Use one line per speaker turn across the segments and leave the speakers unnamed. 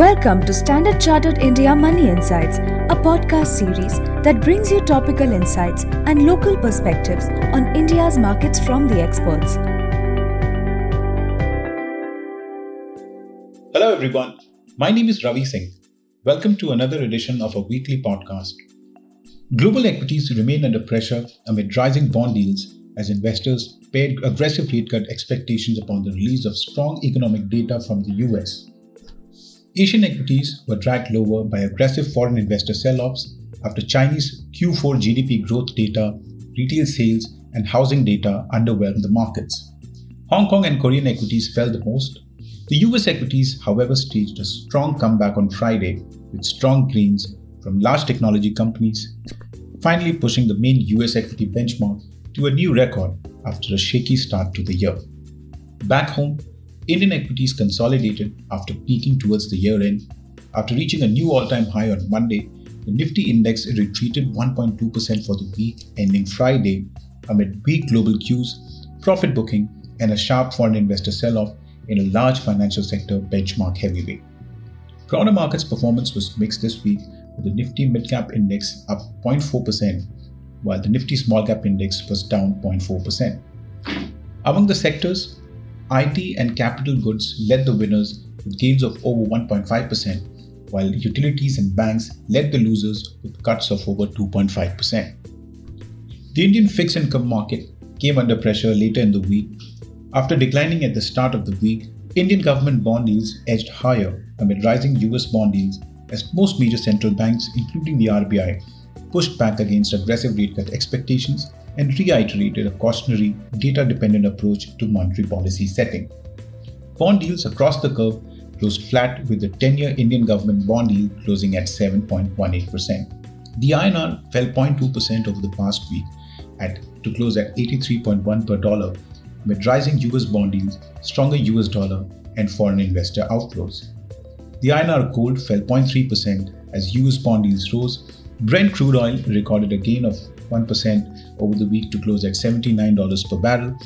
Welcome to Standard Chartered India Money Insights, a podcast series that brings you topical insights and local perspectives on India's markets from the experts.
Hello, everyone. My name is Ravi Singh. Welcome to another edition of a weekly podcast. Global equities remain under pressure amid rising bond yields as investors paid aggressive rate cut expectations upon the release of strong economic data from the US. Asian equities were dragged lower by aggressive foreign investor sell offs after Chinese Q4 GDP growth data, retail sales, and housing data underwhelmed the markets. Hong Kong and Korean equities fell the most. The US equities, however, staged a strong comeback on Friday with strong gains from large technology companies, finally pushing the main US equity benchmark to a new record after a shaky start to the year. Back home, Indian equities consolidated after peaking towards the year end. After reaching a new all time high on Monday, the Nifty index retreated 1.2% for the week ending Friday amid weak global cues, profit booking, and a sharp foreign investor sell off in a large financial sector benchmark heavyweight. Broader markets performance was mixed this week with the Nifty Mid Cap Index up 0.4%, while the Nifty Small Cap Index was down 0.4%. Among the sectors, IT and capital goods led the winners with gains of over 1.5%, while utilities and banks led the losers with cuts of over 2.5%. The Indian fixed income market came under pressure later in the week. After declining at the start of the week, Indian government bond yields edged higher amid rising US bond yields as most major central banks, including the RBI, pushed back against aggressive rate cut expectations and reiterated a cautionary, data dependent approach to monetary policy setting. Bond yields across the curve closed flat with the 10 year Indian government bond yield closing at 7.18%. The INR fell 0.2% over the past week at to close at 83.1 per dollar amid rising US bond yields, stronger US dollar, and foreign investor outflows. The INR gold fell 0.3% as US bond yields rose. Brent crude oil recorded a gain of 1% over the week to close at $79 per barrel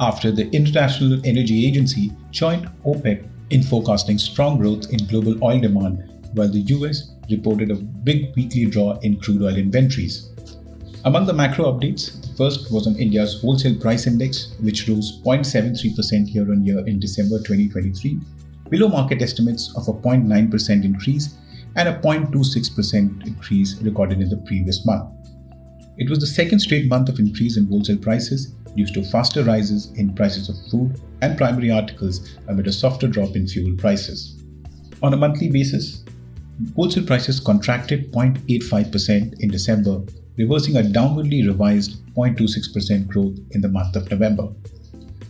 after the International Energy Agency joined OPEC in forecasting strong growth in global oil demand, while the US reported a big weekly draw in crude oil inventories. Among the macro updates, the first was on India's wholesale price index, which rose 0.73% year on year in December 2023, below market estimates of a 0.9% increase and a 0.26% increase recorded in the previous month. It was the second straight month of increase in wholesale prices due to faster rises in prices of food and primary articles amid a softer drop in fuel prices. On a monthly basis, wholesale prices contracted 0.85% in December, reversing a downwardly revised 0.26% growth in the month of November.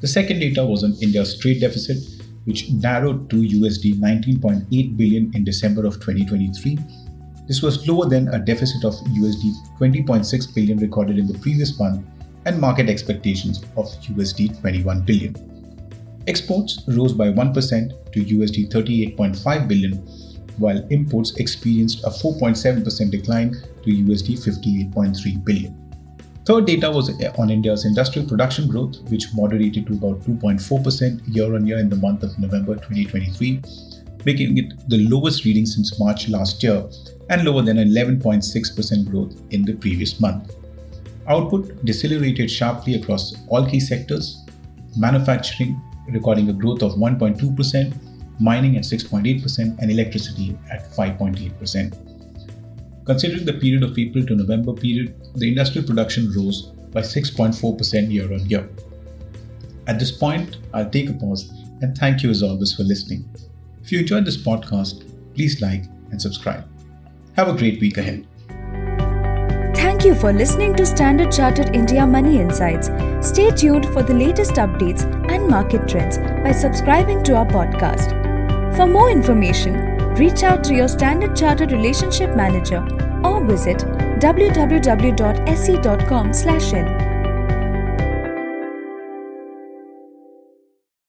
The second data was on India's trade deficit, which narrowed to USD 19.8 billion in December of 2023 this was lower than a deficit of USD 20.6 billion recorded in the previous month and market expectations of USD 21 billion. Exports rose by 1% to USD 38.5 billion, while imports experienced a 4.7% decline to USD 58.3 billion. Third data was eh, on India's industrial production growth, which moderated to about 2.4% year on year in the month of November 2023, making it the lowest reading since March last year and lower than 11.6% growth in the previous month. Output decelerated sharply across all key sectors, manufacturing recording a growth of 1.2%, mining at 6.8%, and electricity at 5.8%. Considering the period of April to November period, the industrial production rose by 6.4% year on year. At this point, I'll take a pause and thank you as always for listening. If you enjoyed this podcast, please like and subscribe. Have a great week ahead.
Thank you for listening to Standard Chartered India Money Insights. Stay tuned for the latest updates and market trends by subscribing to our podcast. For more information, reach out to your Standard Chartered Relationship Manager or visit www.sc.com/in.